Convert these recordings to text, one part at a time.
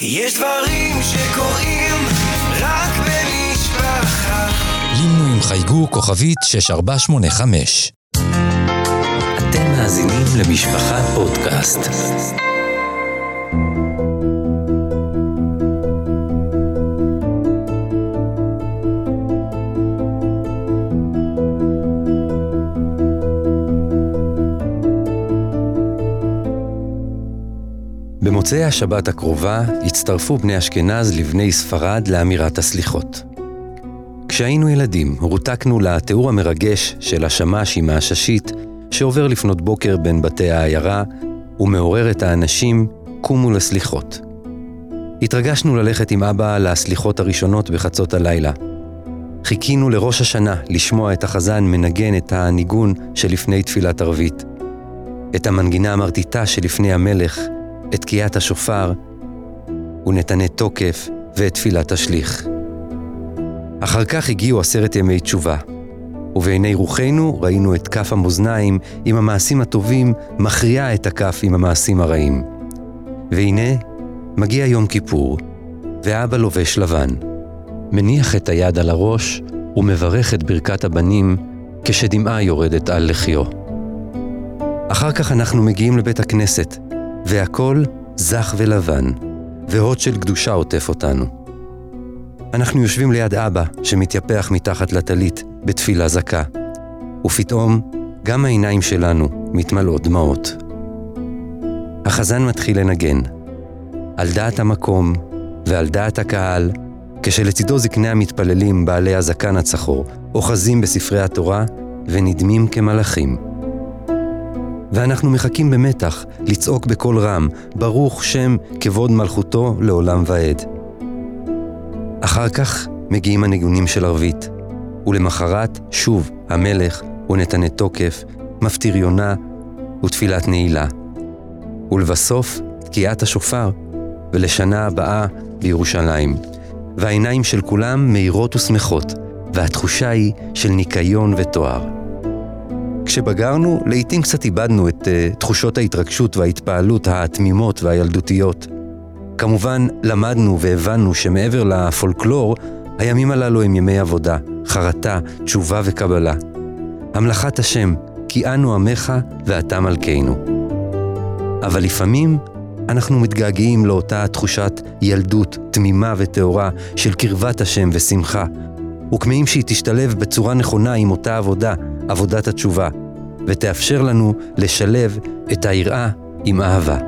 יש דברים שקורים רק במשפחה. לינו עם חייגו כוכבית 6485. אתם מאזינים למשפחה פודקאסט. במוצאי השבת הקרובה הצטרפו בני אשכנז לבני ספרד לאמירת הסליחות. כשהיינו ילדים, רותקנו לתיאור המרגש של השמש עם העששית שעובר לפנות בוקר בין בתי העיירה ומעורר את האנשים, קומו לסליחות. התרגשנו ללכת עם אבא לסליחות הראשונות בחצות הלילה. חיכינו לראש השנה לשמוע את החזן מנגן את הניגון שלפני תפילת ערבית. את המנגינה המרטיטה שלפני המלך, את תקיעת השופר, ונתנה תוקף ואת תפילת השליך. אחר כך הגיעו עשרת ימי תשובה, ובעיני רוחנו ראינו את כף המאזניים עם המעשים הטובים מכריעה את הכף עם המעשים הרעים. והנה, מגיע יום כיפור, ואבא לובש לבן. מניח את היד על הראש ומברך את ברכת הבנים כשדמעה יורדת על לחיו. אחר כך אנחנו מגיעים לבית הכנסת, והכל זך ולבן, והוד של קדושה עוטף אותנו. אנחנו יושבים ליד אבא שמתייפח מתחת לטלית בתפילה זכה, ופתאום גם העיניים שלנו מתמלאות דמעות. החזן מתחיל לנגן, על דעת המקום ועל דעת הקהל, כשלצידו זקני המתפללים בעלי הזקן הצחור, אוחזים בספרי התורה ונדמים כמלאכים. ואנחנו מחכים במתח לצעוק בקול רם, ברוך שם כבוד מלכותו לעולם ועד. אחר כך מגיעים הניגונים של ערבית, ולמחרת שוב המלך ונתנה תוקף, מפטיר יונה ותפילת נעילה. ולבסוף תקיעת השופר, ולשנה הבאה בירושלים. והעיניים של כולם מאירות ושמחות, והתחושה היא של ניקיון ותואר. כשבגרנו, לעתים קצת איבדנו את uh, תחושות ההתרגשות וההתפעלות התמימות והילדותיות. כמובן, למדנו והבנו שמעבר לפולקלור, הימים הללו הם ימי עבודה, חרטה, תשובה וקבלה. המלאכת השם, כי אנו עמך ואתה מלכנו. אבל לפעמים אנחנו מתגעגעים לאותה תחושת ילדות, תמימה וטהורה של קרבת השם ושמחה, וכמהים שהיא תשתלב בצורה נכונה עם אותה עבודה, עבודת התשובה, ותאפשר לנו לשלב את היראה עם אהבה.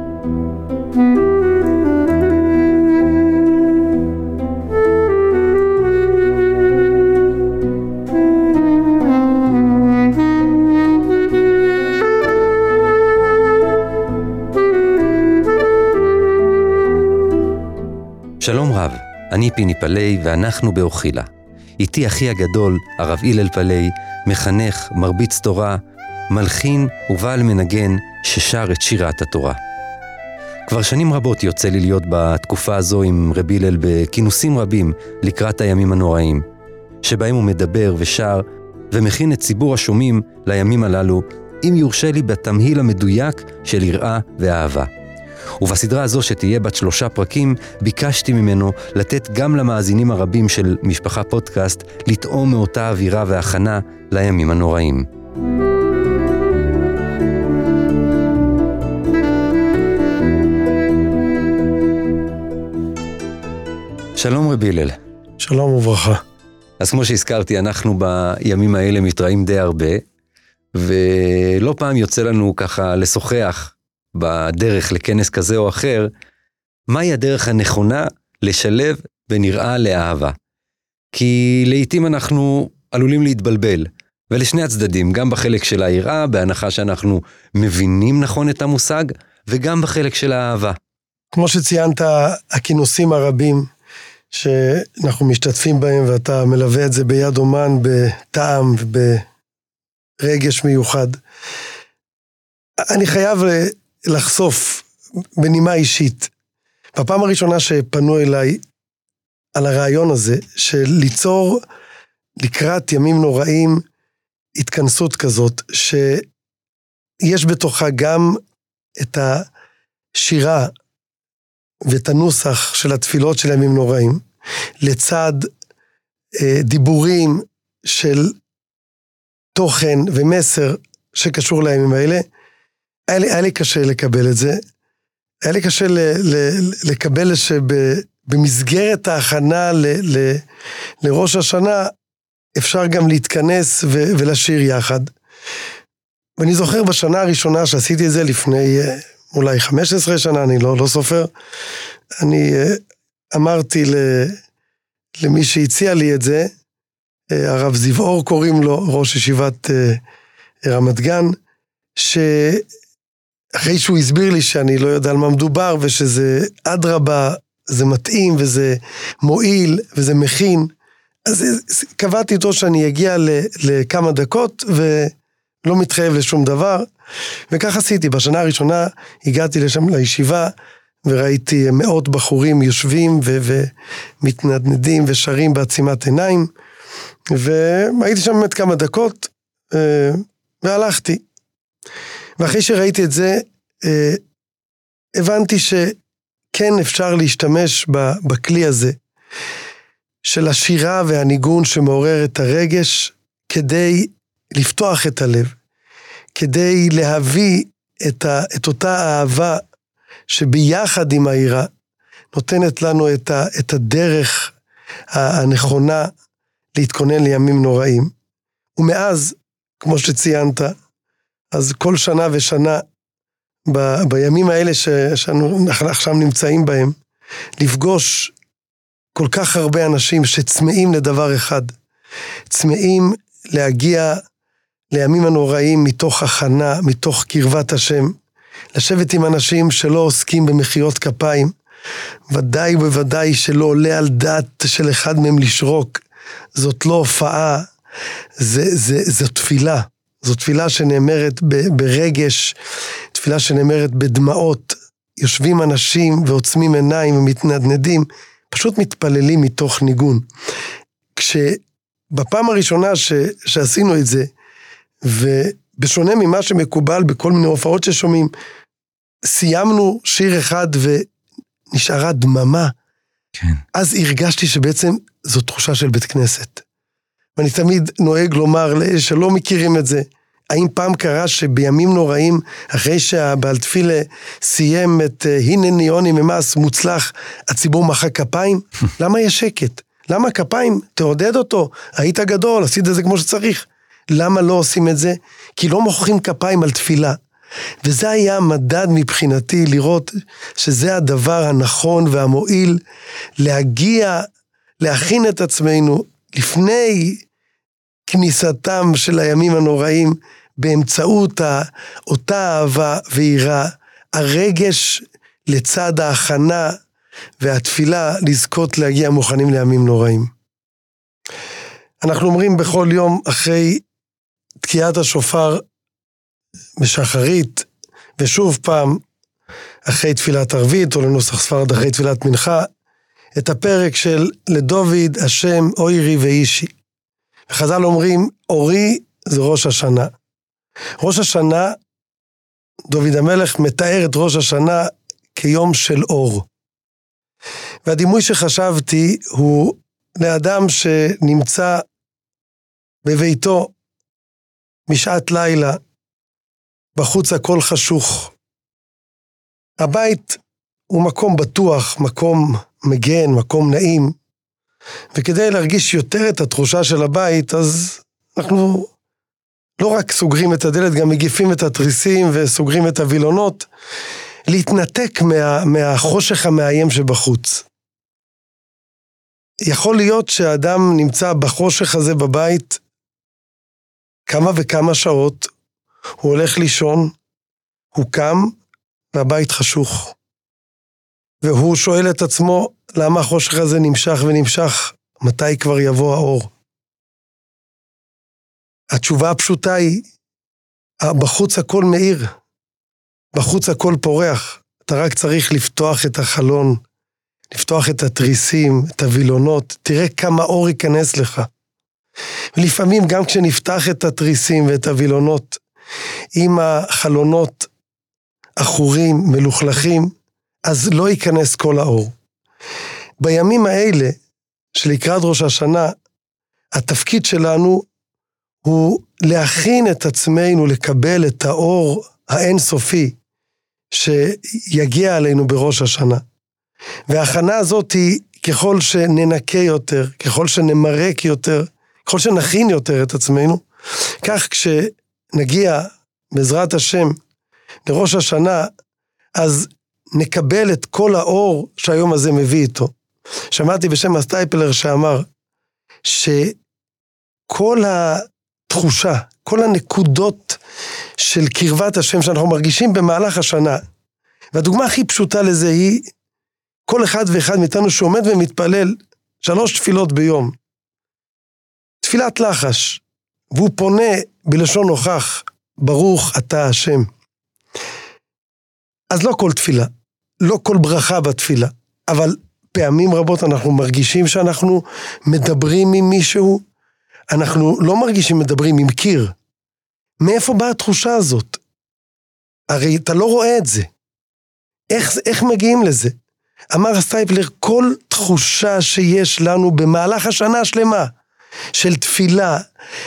שלום רב, אני פיני פלאי ואנחנו באוכילה. איתי אחי הגדול, הרב הלל פלאי, מחנך, מרביץ תורה, מלחין ובעל מנגן ששר את שירת התורה. כבר שנים רבות יוצא לי להיות בתקופה הזו עם רבי הלל בכינוסים רבים לקראת הימים הנוראים, שבהם הוא מדבר ושר ומכין את ציבור השומעים לימים הללו, אם יורשה לי בתמהיל המדויק של יראה ואהבה. ובסדרה הזו שתהיה בת שלושה פרקים, ביקשתי ממנו לתת גם למאזינים הרבים של משפחה פודקאסט לטעום מאותה אווירה והכנה לימים הנוראים. שלום רבי הלל. שלום וברכה. אז כמו שהזכרתי, אנחנו בימים האלה מתראים די הרבה, ולא פעם יוצא לנו ככה לשוחח בדרך לכנס כזה או אחר, מהי הדרך הנכונה לשלב יראה לאהבה. כי לעתים אנחנו עלולים להתבלבל, ולשני הצדדים, גם בחלק של היראה, בהנחה שאנחנו מבינים נכון את המושג, וגם בחלק של האהבה. כמו שציינת, הכינוסים הרבים שאנחנו משתתפים בהם, ואתה מלווה את זה ביד אומן, בטעם וברגש מיוחד. אני חייב לחשוף בנימה אישית. בפעם הראשונה שפנו אליי על הרעיון הזה, של ליצור לקראת ימים נוראים התכנסות כזאת, שיש בתוכה גם את השירה ואת הנוסח של התפילות של ימים נוראים, לצד אה, דיבורים של תוכן ומסר שקשור לימים האלה, היה לי, היה לי קשה לקבל את זה. היה לי קשה ל, ל, לקבל שבמסגרת ההכנה ל, ל, לראש השנה, אפשר גם להתכנס ו, ולשיר יחד. ואני זוכר בשנה הראשונה שעשיתי את זה לפני אה, אולי 15 שנה, אני לא, לא סופר, אני אה, אמרתי ל, למי שהציע לי את זה, אה, הרב זיו אור קוראים לו, ראש ישיבת רמת גן, שאחרי שהוא הסביר לי שאני לא יודע על מה מדובר ושזה אדרבה, זה מתאים וזה מועיל וזה מכין, אז קבעתי איתו שאני אגיע לכמה דקות ולא מתחייב לשום דבר, וכך עשיתי. בשנה הראשונה הגעתי לשם לישיבה וראיתי מאות בחורים יושבים ומתנדנדים ושרים בעצימת עיניים, והייתי שם באמת כמה דקות אה, והלכתי. ואחרי שראיתי את זה, אה, הבנתי שכן אפשר להשתמש בכלי הזה. של השירה והניגון שמעורר את הרגש כדי לפתוח את הלב, כדי להביא את, ה, את אותה אהבה שביחד עם העירה נותנת לנו את, ה, את הדרך הנכונה להתכונן לימים נוראים. ומאז, כמו שציינת, אז כל שנה ושנה, ב, בימים האלה שאנחנו עכשיו נמצאים בהם, לפגוש כל כך הרבה אנשים שצמאים לדבר אחד. צמאים להגיע לימים הנוראים מתוך הכנה, מתוך קרבת השם. לשבת עם אנשים שלא עוסקים במחיאות כפיים. ודאי ובוודאי שלא עולה על דעת של אחד מהם לשרוק. זאת לא הופעה, זה, זו תפילה. זו תפילה שנאמרת ברגש, תפילה שנאמרת בדמעות. יושבים אנשים ועוצמים עיניים ומתנדנדים. פשוט מתפללים מתוך ניגון. כשבפעם הראשונה ש, שעשינו את זה, ובשונה ממה שמקובל בכל מיני הופעות ששומעים, סיימנו שיר אחד ונשארה דממה. כן. אז הרגשתי שבעצם זו תחושה של בית כנסת. ואני תמיד נוהג לומר לאלה שלא מכירים את זה, האם פעם קרה שבימים נוראים, אחרי שהבעל תפילה סיים את אה, הנני עוני ממס מוצלח, הציבור מחא כפיים? למה יש שקט? למה כפיים? תעודד אותו, היית גדול, עשית את זה כמו שצריך. למה לא עושים את זה? כי לא מוחאים כפיים על תפילה. וזה היה המדד מבחינתי, לראות שזה הדבר הנכון והמועיל, להגיע, להכין את עצמנו לפני כניסתם של הימים הנוראים באמצעות אותה אהבה ויראה, הרגש לצד ההכנה והתפילה לזכות להגיע מוכנים לימים נוראים. אנחנו אומרים בכל יום אחרי תקיעת השופר בשחרית, ושוב פעם אחרי תפילת ערבית, או לנוסח ספרד אחרי תפילת מנחה, את הפרק של לדוד השם אוירי ואישי. חז"ל אומרים, אורי זה ראש השנה. ראש השנה, דוד המלך מתאר את ראש השנה כיום של אור. והדימוי שחשבתי הוא לאדם שנמצא בביתו משעת לילה, בחוץ הכל חשוך. הבית הוא מקום בטוח, מקום מגן, מקום נעים, וכדי להרגיש יותר את התחושה של הבית, אז אנחנו לא רק סוגרים את הדלת, גם מגיפים את התריסים וסוגרים את הווילונות, להתנתק מה, מהחושך המאיים שבחוץ. יכול להיות שאדם נמצא בחושך הזה בבית כמה וכמה שעות, הוא הולך לישון, הוא קם והבית חשוך. והוא שואל את עצמו, למה החושך הזה נמשך ונמשך? מתי כבר יבוא האור? התשובה הפשוטה היא, בחוץ הכל מאיר, בחוץ הכל פורח. אתה רק צריך לפתוח את החלון, לפתוח את התריסים, את הווילונות, תראה כמה אור ייכנס לך. ולפעמים גם כשנפתח את התריסים ואת הווילונות, עם החלונות עכורים, מלוכלכים, אז לא ייכנס כל האור. בימים האלה, שלקראת ראש השנה, התפקיד שלנו הוא להכין את עצמנו לקבל את האור האינסופי שיגיע עלינו בראש השנה. וההכנה הזאת היא ככל שננקה יותר, ככל שנמרק יותר, ככל שנכין יותר את עצמנו, כך כשנגיע, בעזרת השם, לראש השנה, אז נקבל את כל האור שהיום הזה מביא איתו. שמעתי בשם הסטייפלר שאמר שכל התחושה, כל הנקודות של קרבת השם שאנחנו מרגישים במהלך השנה, והדוגמה הכי פשוטה לזה היא כל אחד ואחד מאיתנו שעומד ומתפלל שלוש תפילות ביום. תפילת לחש, והוא פונה בלשון נוכח, ברוך אתה השם. אז לא כל תפילה, לא כל ברכה בתפילה, אבל פעמים רבות אנחנו מרגישים שאנחנו מדברים עם מישהו, אנחנו לא מרגישים מדברים עם קיר. מאיפה באה התחושה הזאת? הרי אתה לא רואה את זה. איך, איך מגיעים לזה? אמר סטייפלר, כל תחושה שיש לנו במהלך השנה השלמה, של תפילה,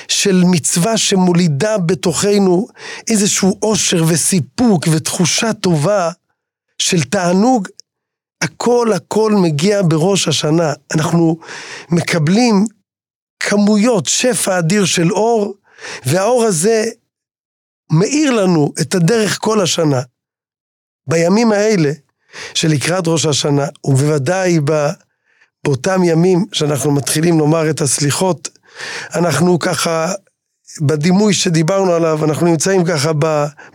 של מצווה שמולידה בתוכנו איזשהו אושר וסיפוק ותחושה טובה של תענוג, הכל הכל מגיע בראש השנה. אנחנו מקבלים כמויות, שפע אדיר של אור, והאור הזה מאיר לנו את הדרך כל השנה. בימים האלה, שלקראת ראש השנה, ובוודאי באותם ימים שאנחנו מתחילים לומר את הסליחות, אנחנו ככה, בדימוי שדיברנו עליו, אנחנו נמצאים ככה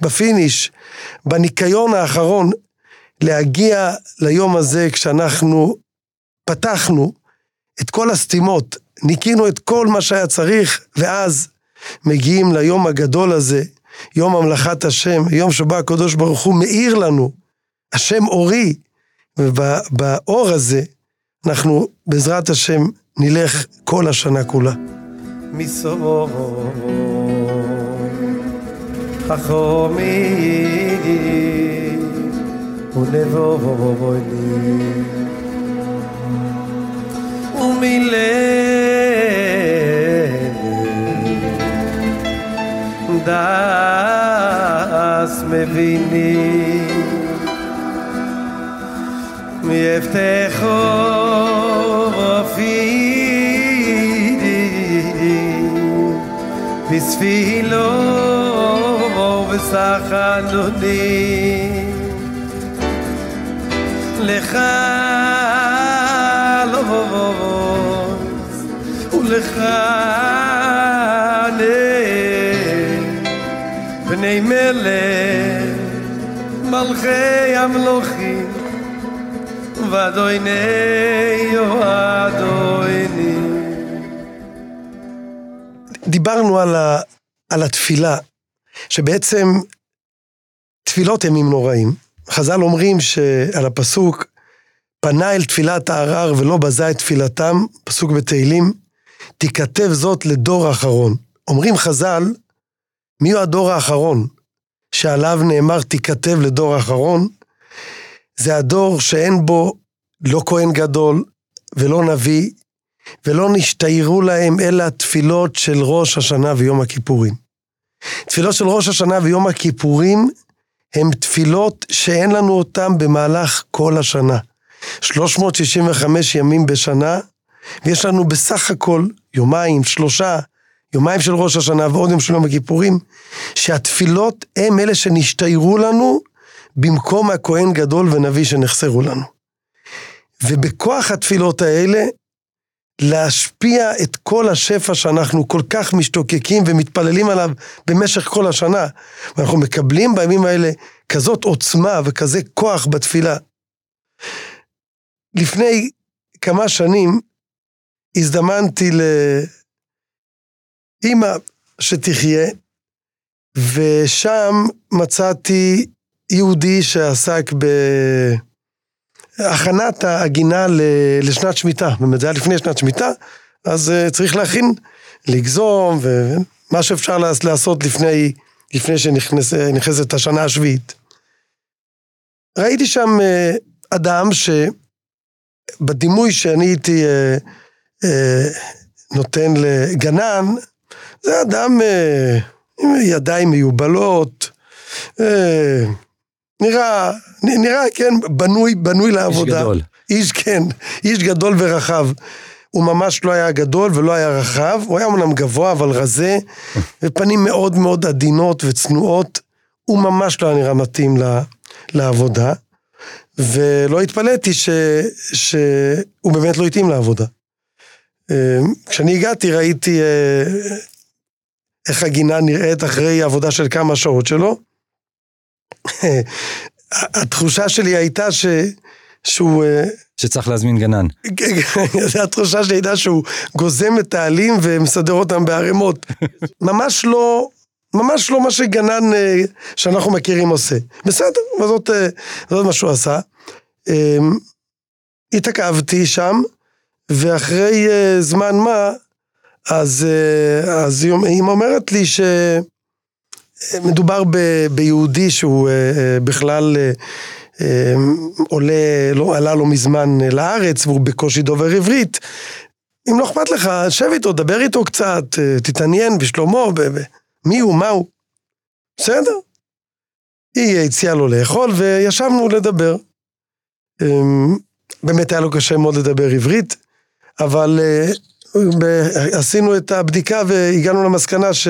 ב finish, בניקיון האחרון, להגיע ליום הזה כשאנחנו פתחנו את כל הסתימות, ניקינו את כל מה שהיה צריך, ואז מגיעים ליום הגדול הזה, יום המלאכת השם, יום שבו הקדוש ברוך הוא מאיר לנו, השם אורי, ובאור הזה אנחנו בעזרת השם נלך כל השנה כולה. מסור חכומי ונבו ובוי לי ומילני דאס מביני מי ופידי בספילו ובסחנוני ובסחנוני ולך בני מלך מלכי המלוכים ואדוני אדוני דיברנו על, ה, על התפילה, שבעצם תפילות ימים נוראים. חז"ל אומרים שעל הפסוק, פנה אל תפילת הערר ולא בזה את תפילתם, פסוק בתהילים, תיכתב זאת לדור האחרון. אומרים חז"ל, מי הוא הדור האחרון שעליו נאמר תיכתב לדור האחרון? זה הדור שאין בו לא כהן גדול ולא נביא, ולא נשתיירו להם אלא תפילות של ראש השנה ויום הכיפורים. תפילות של ראש השנה ויום הכיפורים הם תפילות שאין לנו אותן במהלך כל השנה. 365 ימים בשנה, ויש לנו בסך הכל יומיים, שלושה, יומיים של ראש השנה ועוד יום של יום הכיפורים, שהתפילות הם אלה שנשתיירו לנו במקום הכהן גדול ונביא שנחסרו לנו. ובכוח התפילות האלה, להשפיע את כל השפע שאנחנו כל כך משתוקקים ומתפללים עליו במשך כל השנה. ואנחנו מקבלים בימים האלה כזאת עוצמה וכזה כוח בתפילה. לפני כמה שנים הזדמנתי לאימא שתחיה, ושם מצאתי יהודי שעסק ב... הכנת העגינה לשנת שמיטה, באמת זה היה לפני שנת שמיטה, אז אה, צריך להכין, לגזום ומה שאפשר לעשות לפני, לפני שנכנסת השנה השביעית. ראיתי שם אה, אדם שבדימוי שאני הייתי אה, אה, נותן לגנן, זה אדם אה, עם ידיים מיובלות, אה, נראה, נראה, כן, בנוי, בנוי לעבודה. איש גדול. איש, כן, איש גדול ורחב. הוא ממש לא היה גדול ולא היה רחב, הוא היה אמנם גבוה אבל רזה, ופנים מאוד מאוד עדינות וצנועות. הוא ממש לא היה נראה מתאים לה, לעבודה, ולא התפלאתי ש, שהוא באמת לא התאים לעבודה. אה, כשאני הגעתי ראיתי אה, איך הגינה נראית אחרי עבודה של כמה שעות שלו. התחושה שלי הייתה ש... שהוא... אה, שצריך להזמין גנן. זו התחושה שלי הייתה שהוא גוזם את העלים ומסדר אותם בערימות. ממש לא, ממש לא מה שגנן אה, שאנחנו מכירים עושה. בסדר, וזאת, אה, זאת מה שהוא עשה. התעכבתי שם, ואחרי זמן מה, אז, אז היא אומרת לי שמדובר ב, ביהודי שהוא בכלל עולה, לא, עלה לא מזמן לארץ והוא בקושי דובר עברית. אם לא אכפת לך, שב איתו, דבר איתו קצת, תתעניין בשלומו, ב- ב- מי הוא, מה הוא. בסדר. היא הציעה לו לאכול וישבנו לדבר. באמת היה לו קשה מאוד לדבר עברית, אבל עשינו את הבדיקה והגענו למסקנה ש...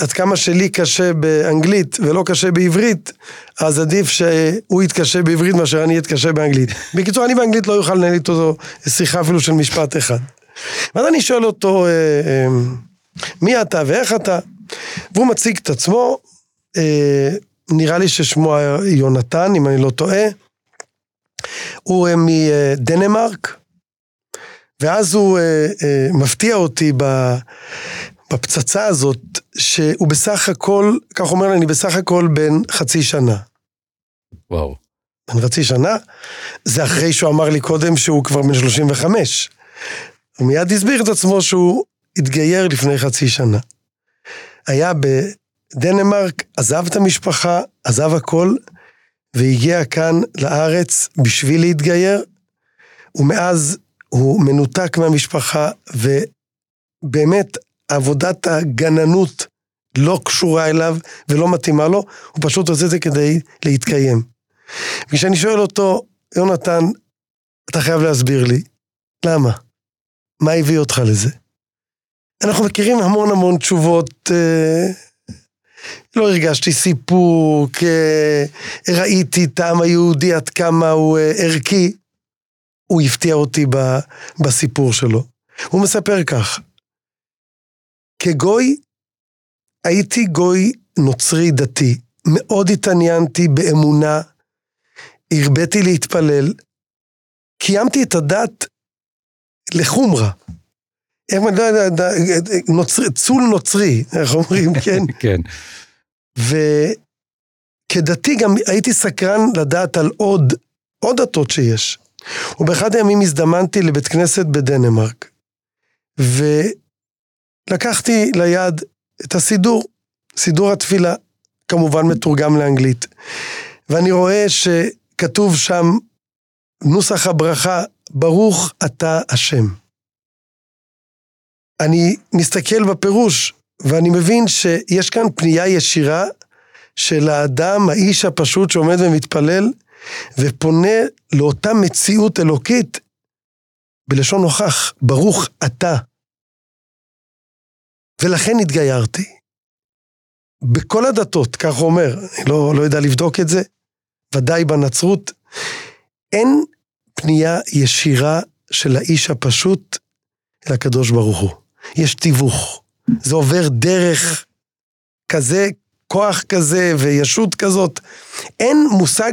עד כמה שלי קשה באנגלית ולא קשה בעברית, אז עדיף שהוא יתקשה בעברית מאשר אני אתקשה באנגלית. בקיצור, אני באנגלית לא אוכל לנהל איתו שיחה אפילו של משפט אחד. ואז אני שואל אותו, אה, אה, מי אתה ואיך אתה? והוא מציג את עצמו, אה, נראה לי ששמו יונתן, אם אני לא טועה. הוא מדנמרק, ואז הוא מפתיע אותי ב... בפצצה הזאת, שהוא בסך הכל, כך אומר לי, אני בסך הכל בן חצי שנה. וואו. בן חצי שנה, זה אחרי שהוא אמר לי קודם שהוא כבר בן 35. הוא מיד הסביר את עצמו שהוא התגייר לפני חצי שנה. היה בדנמרק, עזב את המשפחה, עזב הכל, והגיע כאן לארץ בשביל להתגייר, ומאז הוא מנותק מהמשפחה, ובאמת עבודת הגננות לא קשורה אליו ולא מתאימה לו, הוא פשוט עושה את זה כדי להתקיים. וכשאני שואל אותו, יונתן, אתה חייב להסביר לי, למה? מה הביא אותך לזה? אנחנו מכירים המון המון תשובות, אה, לא הרגשתי סיפוק, אה, ראיתי את העם היהודי עד כמה הוא אה, ערכי. הוא הפתיע אותי בסיפור שלו. הוא מספר כך, כגוי, הייתי גוי נוצרי דתי. מאוד התעניינתי באמונה, הרביתי להתפלל, קיימתי את הדת לחומרה. איך אני לא יודע, נוצרי, צול נוצרי, איך אומרים, כן? כן. וכדתי גם הייתי סקרן לדעת על עוד, עוד דתות שיש. ובאחד הימים הזדמנתי לבית כנסת בדנמרק. ו... לקחתי ליד את הסידור, סידור התפילה, כמובן מתורגם לאנגלית. ואני רואה שכתוב שם נוסח הברכה, ברוך אתה השם. אני מסתכל בפירוש, ואני מבין שיש כאן פנייה ישירה של האדם, האיש הפשוט שעומד ומתפלל, ופונה לאותה מציאות אלוקית בלשון נוכח, ברוך אתה. ולכן התגיירתי. בכל הדתות, כך הוא אומר, אני לא, לא יודע לבדוק את זה, ודאי בנצרות, אין פנייה ישירה של האיש הפשוט אל הקדוש ברוך הוא. יש תיווך. זה עובר דרך כזה, כוח כזה וישות כזאת. אין מושג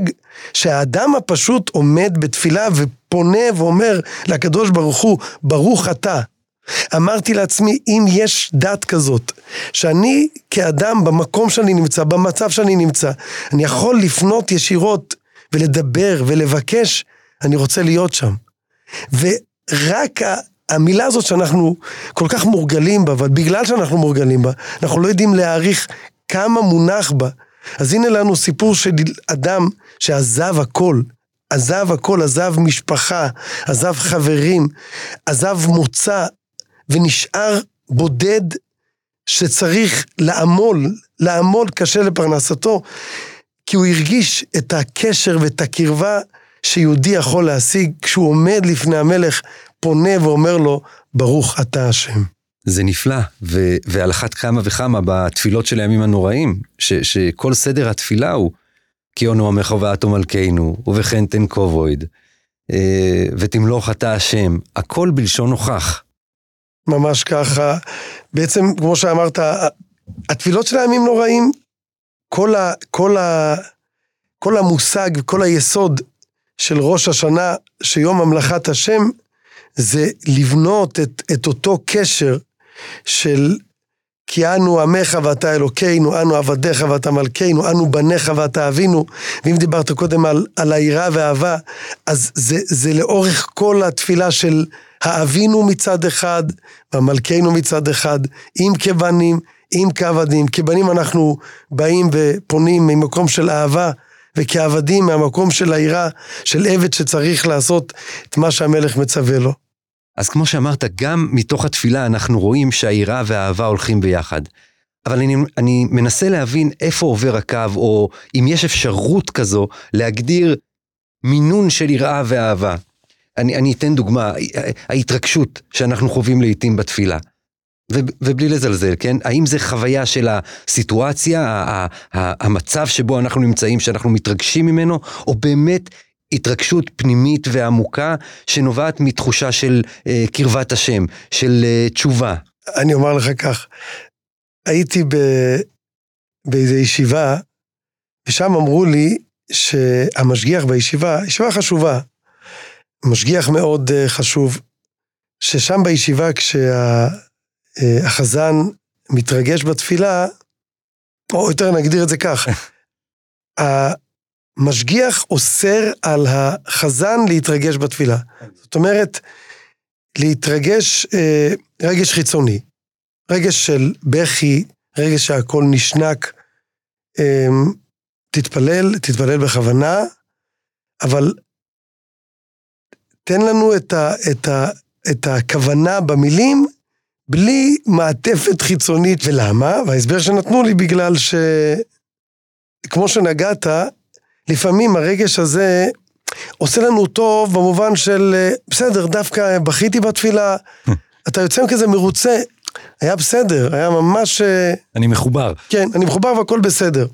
שהאדם הפשוט עומד בתפילה ופונה ואומר לקדוש ברוך הוא, ברוך אתה. אמרתי לעצמי, אם יש דת כזאת, שאני כאדם במקום שאני נמצא, במצב שאני נמצא, אני יכול לפנות ישירות ולדבר ולבקש, אני רוצה להיות שם. ורק המילה הזאת שאנחנו כל כך מורגלים בה, אבל בגלל שאנחנו מורגלים בה, אנחנו לא יודעים להעריך כמה מונח בה. אז הנה לנו סיפור של אדם שעזב הכל, עזב הכל, עזב משפחה, עזב חברים, עזב מוצא, ונשאר בודד שצריך לעמול, לעמול קשה לפרנסתו, כי הוא הרגיש את הקשר ואת הקרבה שיהודי יכול להשיג כשהוא עומד לפני המלך, פונה ואומר לו, ברוך אתה השם. זה נפלא, ו- ועל אחת כמה וכמה בתפילות של הימים הנוראים, ש- שכל סדר התפילה הוא כי אונו עמך ואתו מלכנו, ובכן תן כובויד, אה, ותמלוך אתה השם, הכל בלשון הוכח. ממש ככה. בעצם, כמו שאמרת, התפילות של הימים נוראים, כל, ה, כל, ה, כל המושג, כל היסוד של ראש השנה, שיום ממלכת השם, זה לבנות את, את אותו קשר של כי אנו עמך ואתה אלוקינו, אנו עבדיך ואתה מלכנו, אנו בניך ואתה אבינו. ואם דיברת קודם על, על היראה והאהבה, אז זה, זה לאורך כל התפילה של האבינו מצד אחד, והמלכנו מצד אחד, עם כבנים, עם כעבדים. כבנים אנחנו באים ופונים ממקום של אהבה, וכעבדים מהמקום של היראה, של עבד שצריך לעשות את מה שהמלך מצווה לו. אז כמו שאמרת, גם מתוך התפילה אנחנו רואים שהיראה והאהבה הולכים ביחד. אבל אני, אני מנסה להבין איפה עובר הקו, או אם יש אפשרות כזו להגדיר מינון של יראה ואהבה. אני, אני אתן דוגמה, ההתרגשות שאנחנו חווים לעיתים בתפילה. ו, ובלי לזלזל, כן? האם זה חוויה של הסיטואציה, המצב שבו אנחנו נמצאים, שאנחנו מתרגשים ממנו, או באמת התרגשות פנימית ועמוקה שנובעת מתחושה של אה, קרבת השם, של אה, תשובה. אני אומר לך כך, הייתי ב... באיזו ישיבה, ושם אמרו לי שהמשגיח בישיבה, ישיבה חשובה, משגיח מאוד uh, חשוב, ששם בישיבה כשהחזן uh, מתרגש בתפילה, או יותר נגדיר את זה כך, משגיח אוסר על החזן להתרגש בתפילה. זאת אומרת, להתרגש אה, רגש חיצוני, רגש של בכי, רגש שהכל נשנק. אה, תתפלל, תתפלל בכוונה, אבל תן לנו את, ה, את, ה, את הכוונה במילים בלי מעטפת חיצונית. ולמה? וההסבר שנתנו לי בגלל שכמו שנגעת, לפעמים הרגש הזה עושה לנו טוב במובן של, אה, בסדר, דווקא בכיתי בתפילה, אתה יוצא כזה מרוצה, היה בסדר, היה ממש... אה, אני מחובר. כן, אני מחובר והכל בסדר.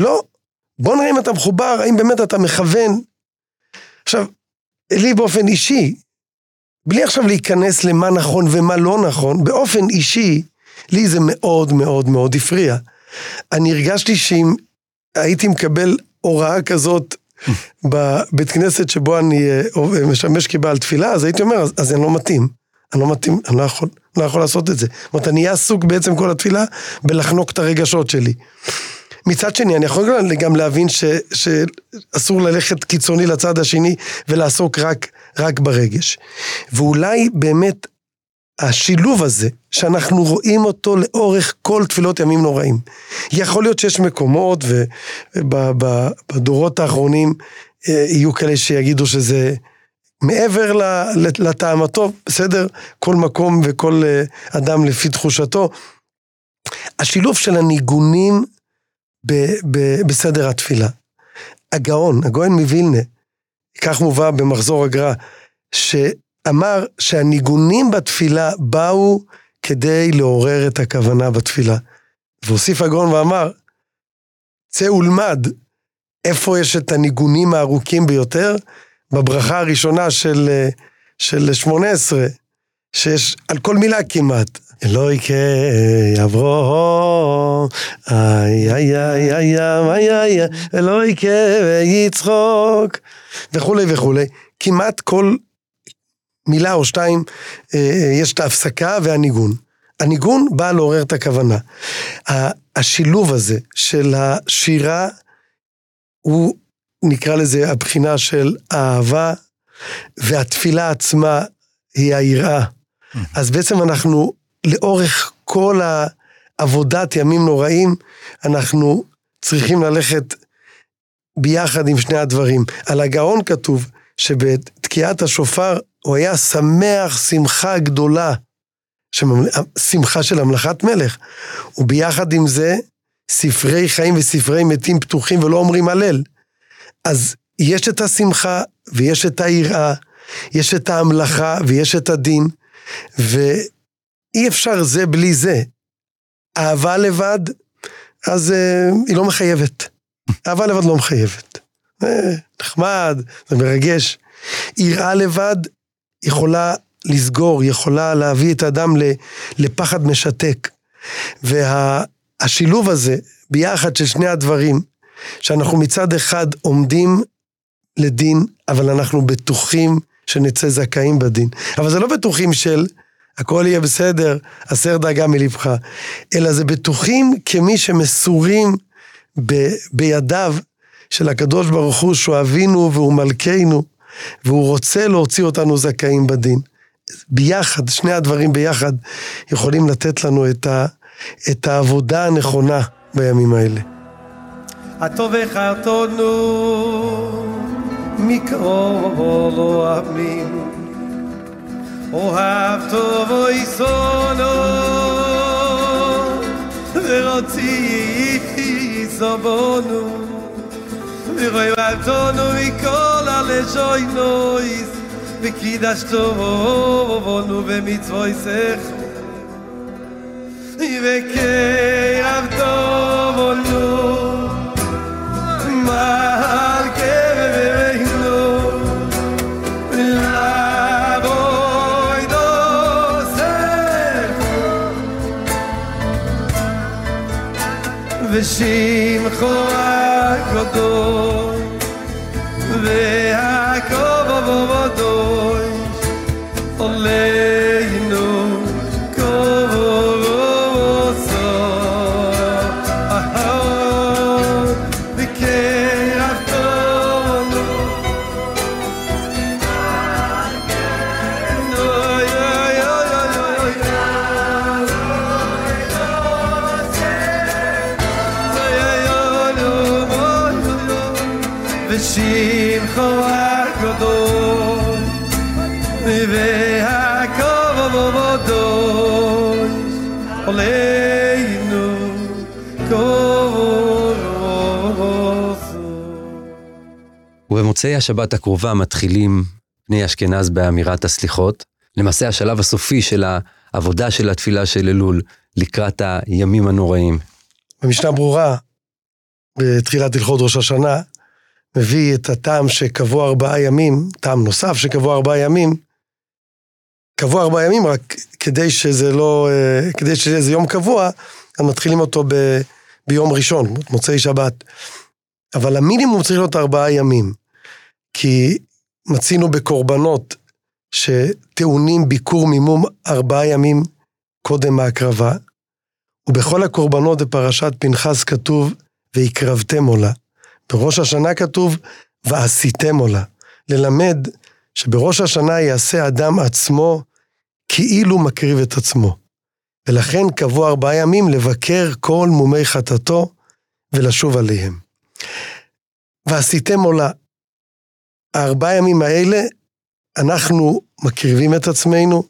לא, בוא נראה אם אתה מחובר, האם באמת אתה מכוון. עכשיו, לי באופן אישי, בלי עכשיו להיכנס למה נכון ומה לא נכון, באופן אישי, לי זה מאוד מאוד מאוד הפריע. אני הרגשתי שאם הייתי מקבל הוראה כזאת בבית כנסת שבו אני אה, משמש כבעל תפילה, אז הייתי אומר, אז, אז אני לא מתאים. אני לא מתאים, אני לא יכול, לא יכול לעשות את זה. זאת אומרת, אני אהיה עסוק בעצם כל התפילה בלחנוק את הרגשות שלי. מצד שני, אני יכול גם להבין ש, שאסור ללכת קיצוני לצד השני ולעסוק רק, רק ברגש. ואולי באמת השילוב הזה, שאנחנו רואים אותו לאורך כל תפילות ימים נוראים. יכול להיות שיש מקומות, ובדורות האחרונים אה, יהיו כאלה שיגידו שזה מעבר לטעם הטוב, בסדר? כל מקום וכל אה, אדם לפי תחושתו. השילוב של הניגונים ב, ב, בסדר התפילה. הגאון, הגאון מווילנה, כך מובא במחזור הגר"א, אמר שהניגונים בתפילה באו כדי לעורר את הכוונה בתפילה. והוסיף הגאון ואמר, צא ולמד איפה יש את הניגונים הארוכים ביותר, בברכה הראשונה של, של 18, שיש על כל מילה כמעט. אלוהי כיברום, איי איי איי איי איי איי אלוהי כיצחוק, וכולי וכולי. כמעט כל מילה או שתיים, אה, אה, יש את ההפסקה והניגון. הניגון בא לעורר את הכוונה. השילוב הזה של השירה, הוא נקרא לזה הבחינה של אהבה, והתפילה עצמה היא היראה. אז בעצם אנחנו, לאורך כל העבודת ימים נוראים, אנחנו צריכים ללכת ביחד עם שני הדברים. על הגאון כתוב שבתקיעת השופר הוא היה שמח שמחה גדולה, שמחה של המלכת מלך. וביחד עם זה, ספרי חיים וספרי מתים פתוחים ולא אומרים הלל. אז יש את השמחה ויש את היראה, יש את ההמלכה ויש את הדין, ואי אפשר זה בלי זה. אהבה לבד, אז uh, היא לא מחייבת. אהבה לבד לא מחייבת. אה, נחמד, זה מרגש. יראה לבד יכולה לסגור, יכולה להביא את האדם לפחד משתק. והשילוב וה, הזה, ביחד של שני הדברים, שאנחנו מצד אחד עומדים לדין, אבל אנחנו בטוחים שנצא זכאים בדין. אבל זה לא בטוחים של הכל יהיה בסדר, הסר דאגה מלבך, אלא זה בטוחים כמי שמסורים ב, בידיו של הקדוש ברוך הוא, שהוא אבינו והוא מלכנו, והוא רוצה להוציא אותנו זכאים בדין. ביחד, שני הדברים ביחד, יכולים לתת לנו את, ה, את העבודה הנכונה בימים האלה. הטוב החרטונו מכל אוהבים אוהב טוב אוי סונו ורוצי סבונו ורואי ואהבתונו מכל הלשוינויס וקידש טובונו במצווי סך וקרב טובונו ושמחו הגדול במוצאי השבת הקרובה מתחילים בני אשכנז באמירת הסליחות. למעשה השלב הסופי של העבודה של התפילה של אלול לקראת הימים הנוראים. במשנה ברורה, בתחילת הלכות ראש השנה, מביא את הטעם שקבוע ארבעה ימים, טעם נוסף שקבוע ארבעה ימים, קבוע ארבעה ימים רק כדי שזה לא, אה, כדי שזה יום קבוע, אז מתחילים אותו ב, ביום ראשון, מוצאי שבת. אבל המינימום צריך להיות ארבעה ימים. כי מצינו בקורבנות שטעונים ביקור מימום ארבעה ימים קודם ההקרבה, ובכל הקורבנות בפרשת פנחס כתוב, והקרבתם עולה. בראש השנה כתוב, ועשיתם עולה. ללמד שבראש השנה יעשה אדם עצמו כאילו מקריב את עצמו. ולכן קבעו ארבעה ימים לבקר כל מומי חטאתו ולשוב עליהם. ועשיתם עולה. הארבעה ימים האלה, אנחנו מקריבים את עצמנו,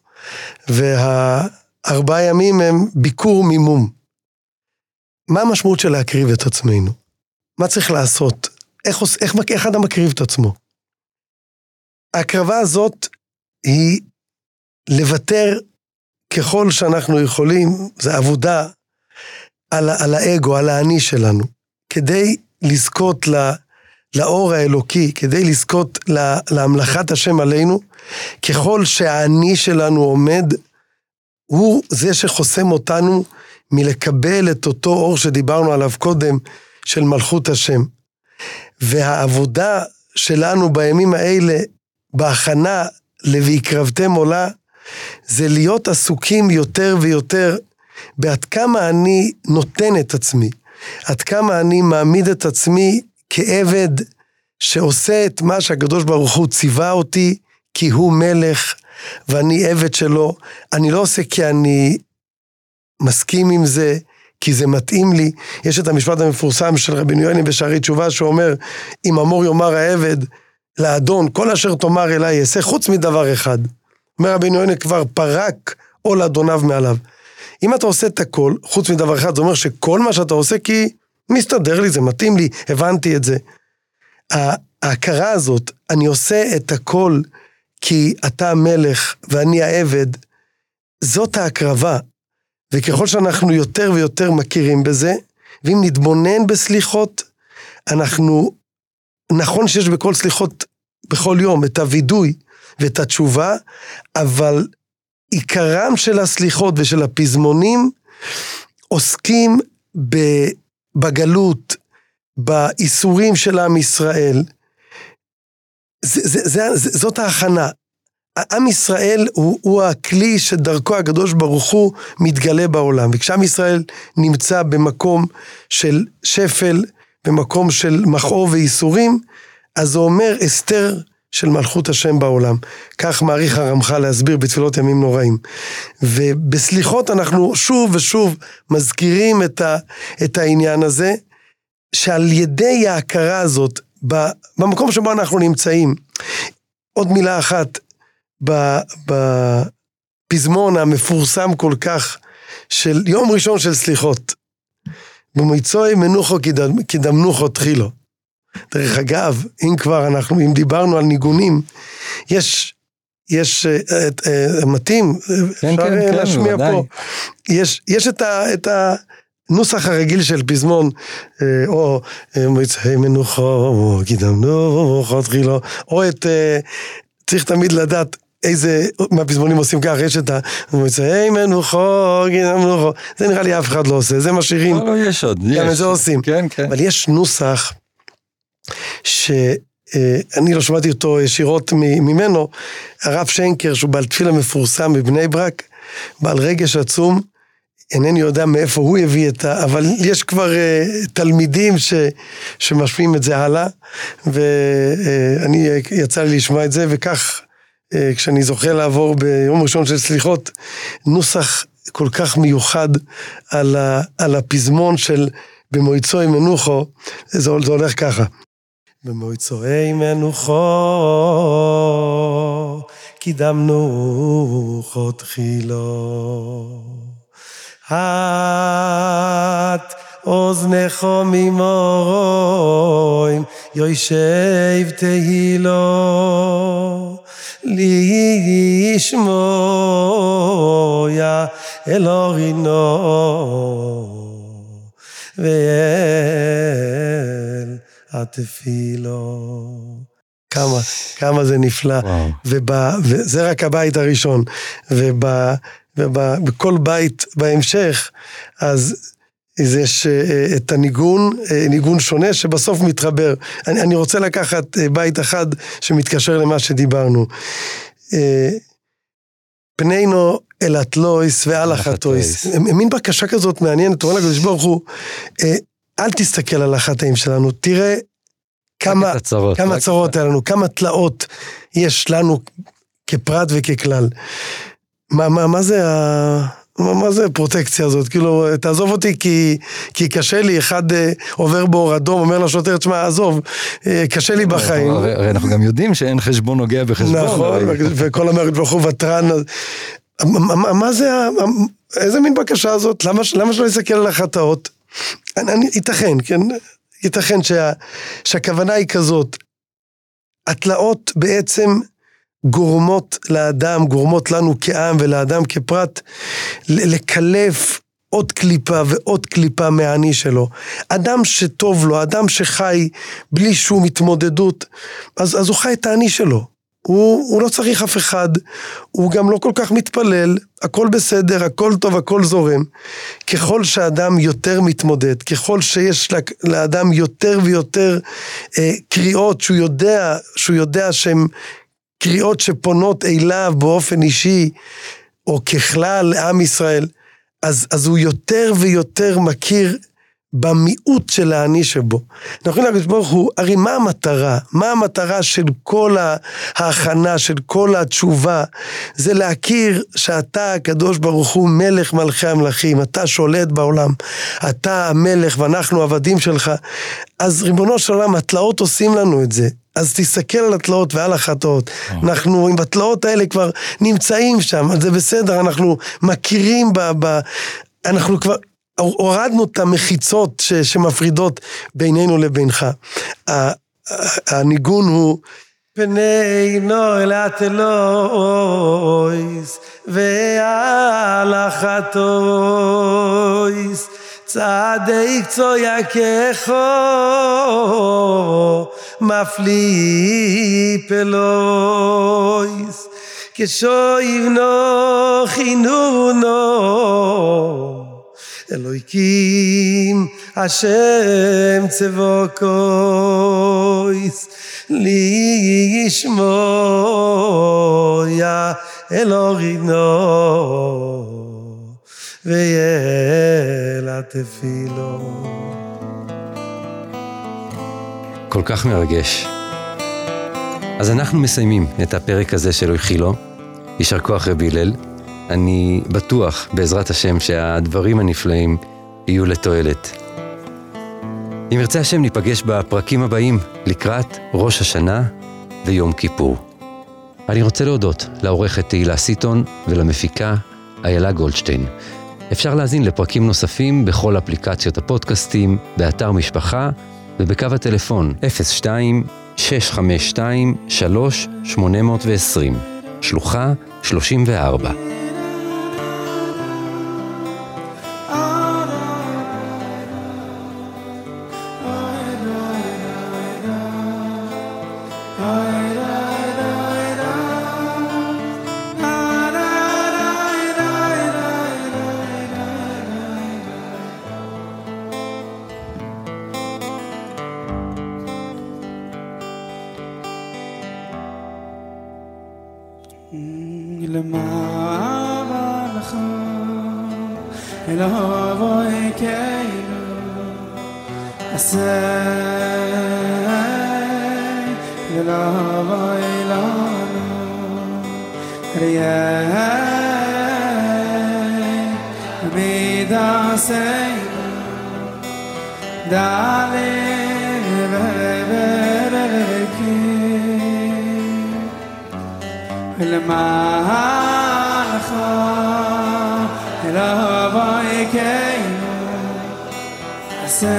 והארבעה ימים הם ביקור מימום. מה המשמעות של להקריב את עצמנו? מה צריך לעשות? איך, איך, איך אדם מקריב את עצמו? ההקרבה הזאת היא לוותר ככל שאנחנו יכולים, זה עבודה על, על האגו, על האני שלנו, כדי לזכות ל... לאור האלוקי, כדי לזכות לה, להמלכת השם עלינו, ככל שהאני שלנו עומד, הוא זה שחוסם אותנו מלקבל את אותו אור שדיברנו עליו קודם, של מלכות השם. והעבודה שלנו בימים האלה, בהכנה ל"ויקרבתם עולה", זה להיות עסוקים יותר ויותר בעד כמה אני נותן את עצמי, עד כמה אני מעמיד את עצמי כעבד שעושה את מה שהקדוש ברוך הוא ציווה אותי, כי הוא מלך ואני עבד שלו. אני לא עושה כי אני מסכים עם זה, כי זה מתאים לי. יש את המשפט המפורסם של רבי יוני בשערי תשובה שאומר, אם אמור יאמר העבד לאדון, כל אשר תאמר אליי אעשה, חוץ מדבר אחד. אומר רבי יוני כבר פרק עול אדוניו מעליו. אם אתה עושה את הכל, חוץ מדבר אחד, זה אומר שכל מה שאתה עושה כי מסתדר לי, זה מתאים לי, הבנתי את זה. ההכרה הזאת, אני עושה את הכל כי אתה המלך ואני העבד, זאת ההקרבה. וככל שאנחנו יותר ויותר מכירים בזה, ואם נתבונן בסליחות, אנחנו, נכון שיש בכל סליחות בכל יום את הווידוי ואת התשובה, אבל עיקרם של הסליחות ושל הפזמונים עוסקים בגלות, באיסורים של עם ישראל. זה, זה, זה, זה, זאת ההכנה. עם ישראל הוא, הוא הכלי שדרכו הקדוש ברוך הוא מתגלה בעולם. וכשעם ישראל נמצא במקום של שפל, במקום של מכאוב וייסורים, אז זה אומר אסתר של מלכות השם בעולם. כך מעריך הרמח"ל להסביר בתפילות ימים נוראים. ובסליחות אנחנו שוב ושוב מזכירים את, ה, את העניין הזה, שעל ידי ההכרה הזאת, במקום שבו אנחנו נמצאים, עוד מילה אחת, בפזמון המפורסם כל כך של יום ראשון של סליחות. במיצוי מנוחו כדמנוחו תחילו. דרך אגב, אם כבר אנחנו, אם דיברנו על ניגונים, יש, יש, uh, uh, מתאים, כן, אפשר כן, אה, כן, להשמיע בוודאי. פה. יש, יש את, ה, את הנוסח הרגיל של פזמון, uh, או מוצאי מנוחו, קידמנו, תחילו, או את, צריך תמיד לדעת איזה, מהפזמונים עושים כך, יש את המוצאי מנוחו, קידמנו, זה נראה לי אף אחד לא עושה, זה משאירים. לא, לא, יש עוד, יש. גם את זה עושים. כן, כן. אבל יש נוסח שאני לא שמעתי אותו ישירות ממנו, הרב שנקר, שהוא בעל תפילה מפורסם בבני ברק, בעל רגש עצום, אינני יודע מאיפה הוא הביא את ה... אבל יש כבר uh, תלמידים ש, שמשמיעים את זה הלאה, ואני, uh, יצא לי לשמוע את זה, וכך, uh, כשאני זוכה לעבור ביום ראשון של סליחות, נוסח כל כך מיוחד על, ה, על הפזמון של במועצוי מנוחו, זה, זה הולך ככה. במועצוי מנוחו, קידמנו חותחילו. את אוזנך ממורוים, יוישב תהילו. לי ישמוע אלוהינו. ואל התפילו. כמה, כמה זה נפלא. ובא, וזה רק הבית הראשון. ובכל בית בהמשך, אז אז יש אה, את הניגון, אה, ניגון שונה שבסוף מתחבר. אני, אני רוצה לקחת אה, בית אחד שמתקשר למה שדיברנו. אה, פנינו אל התלויס ועל החטויס. מין בקשה כזאת מעניינת, אומר לקדוש ברוך הוא, אה, אל תסתכל על החטאים שלנו, תראה כמה, הצרות, כמה צרות היה לנו, כמה תלאות יש לנו כפרט וככלל. מה, מה, מה זה ה... מה, מה זה הפרוטקציה הזאת? כאילו, תעזוב אותי כי, כי קשה לי, אחד אה, עובר באור אדום, אומר לשוטר, תשמע, עזוב, אה, קשה לי בחיים. הרי הרי אנחנו גם יודעים שאין חשבון נוגע בחשבון. נכון, הרי. וכל המערכת ברוך הוא ותרן. מה- מה- מה זה, איזה מין בקשה הזאת? למה למה שלא נסתכל על החטאות? אני- אני- ייתכן, כן? ייתכן שה- שהכוונה היא כזאת. התלאות בעצם גורמות לאדם, גורמות לנו כעם ולאדם כפרט, לקלף עוד קליפה ועוד קליפה מהאני שלו. אדם שטוב לו, אדם שחי בלי שום התמודדות, אז, אז הוא חי את האני שלו. הוא, הוא לא צריך אף אחד, הוא גם לא כל כך מתפלל, הכל בסדר, הכל טוב, הכל זורם. ככל שאדם יותר מתמודד, ככל שיש לאדם יותר ויותר אה, קריאות שהוא יודע, שהוא יודע שהן קריאות שפונות אליו באופן אישי, או ככלל לעם ישראל, אז, אז הוא יותר ויותר מכיר במיעוט של האני שבו. אנחנו יכולים להגיד, ברוך הוא, הרי מה המטרה? מה המטרה של כל ההכנה, של כל התשובה? זה להכיר שאתה, הקדוש ברוך הוא, מלך מלכי המלכים, אתה שולט בעולם, אתה המלך ואנחנו עבדים שלך. אז ריבונו של עולם, התלאות עושים לנו את זה. אז תסתכל על התלאות ועל החטאות. אנחנו עם התלאות האלה כבר נמצאים שם, אז זה בסדר, אנחנו מכירים ב... ב אנחנו כבר הורדנו את המחיצות ש, שמפרידות בינינו לבינך. הניגון הוא פני נועלת אלוהיס והלכתויס צעדי קצו יקחו מפליא פלויס כשו יבנו חינונו אלוהיקים השם צבוקויס לי ישמויה אלוהינו ויאלה תפילו. כל כך מרגש. אז אנחנו מסיימים את הפרק הזה של אויכילו. יישר כוח רבי הלל. אני בטוח, בעזרת השם, שהדברים הנפלאים יהיו לתועלת. אם ירצה השם, ניפגש בפרקים הבאים לקראת ראש השנה ויום כיפור. אני רוצה להודות לעורכת תהילה סיטון ולמפיקה איילה גולדשטיין. אפשר להאזין לפרקים נוספים בכל אפליקציות הפודקאסטים, באתר משפחה ובקו הטלפון 02-652-3820, שלוחה 34. למען לך אל אבוי כאילו עשה אל אבוי לנו ריאה עמידה סיינו דלי וברקים למענך a reva ikey no se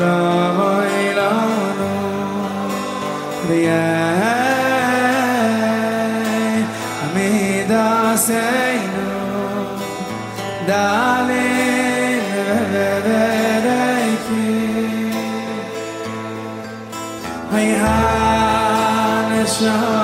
reva ilano krey me da se no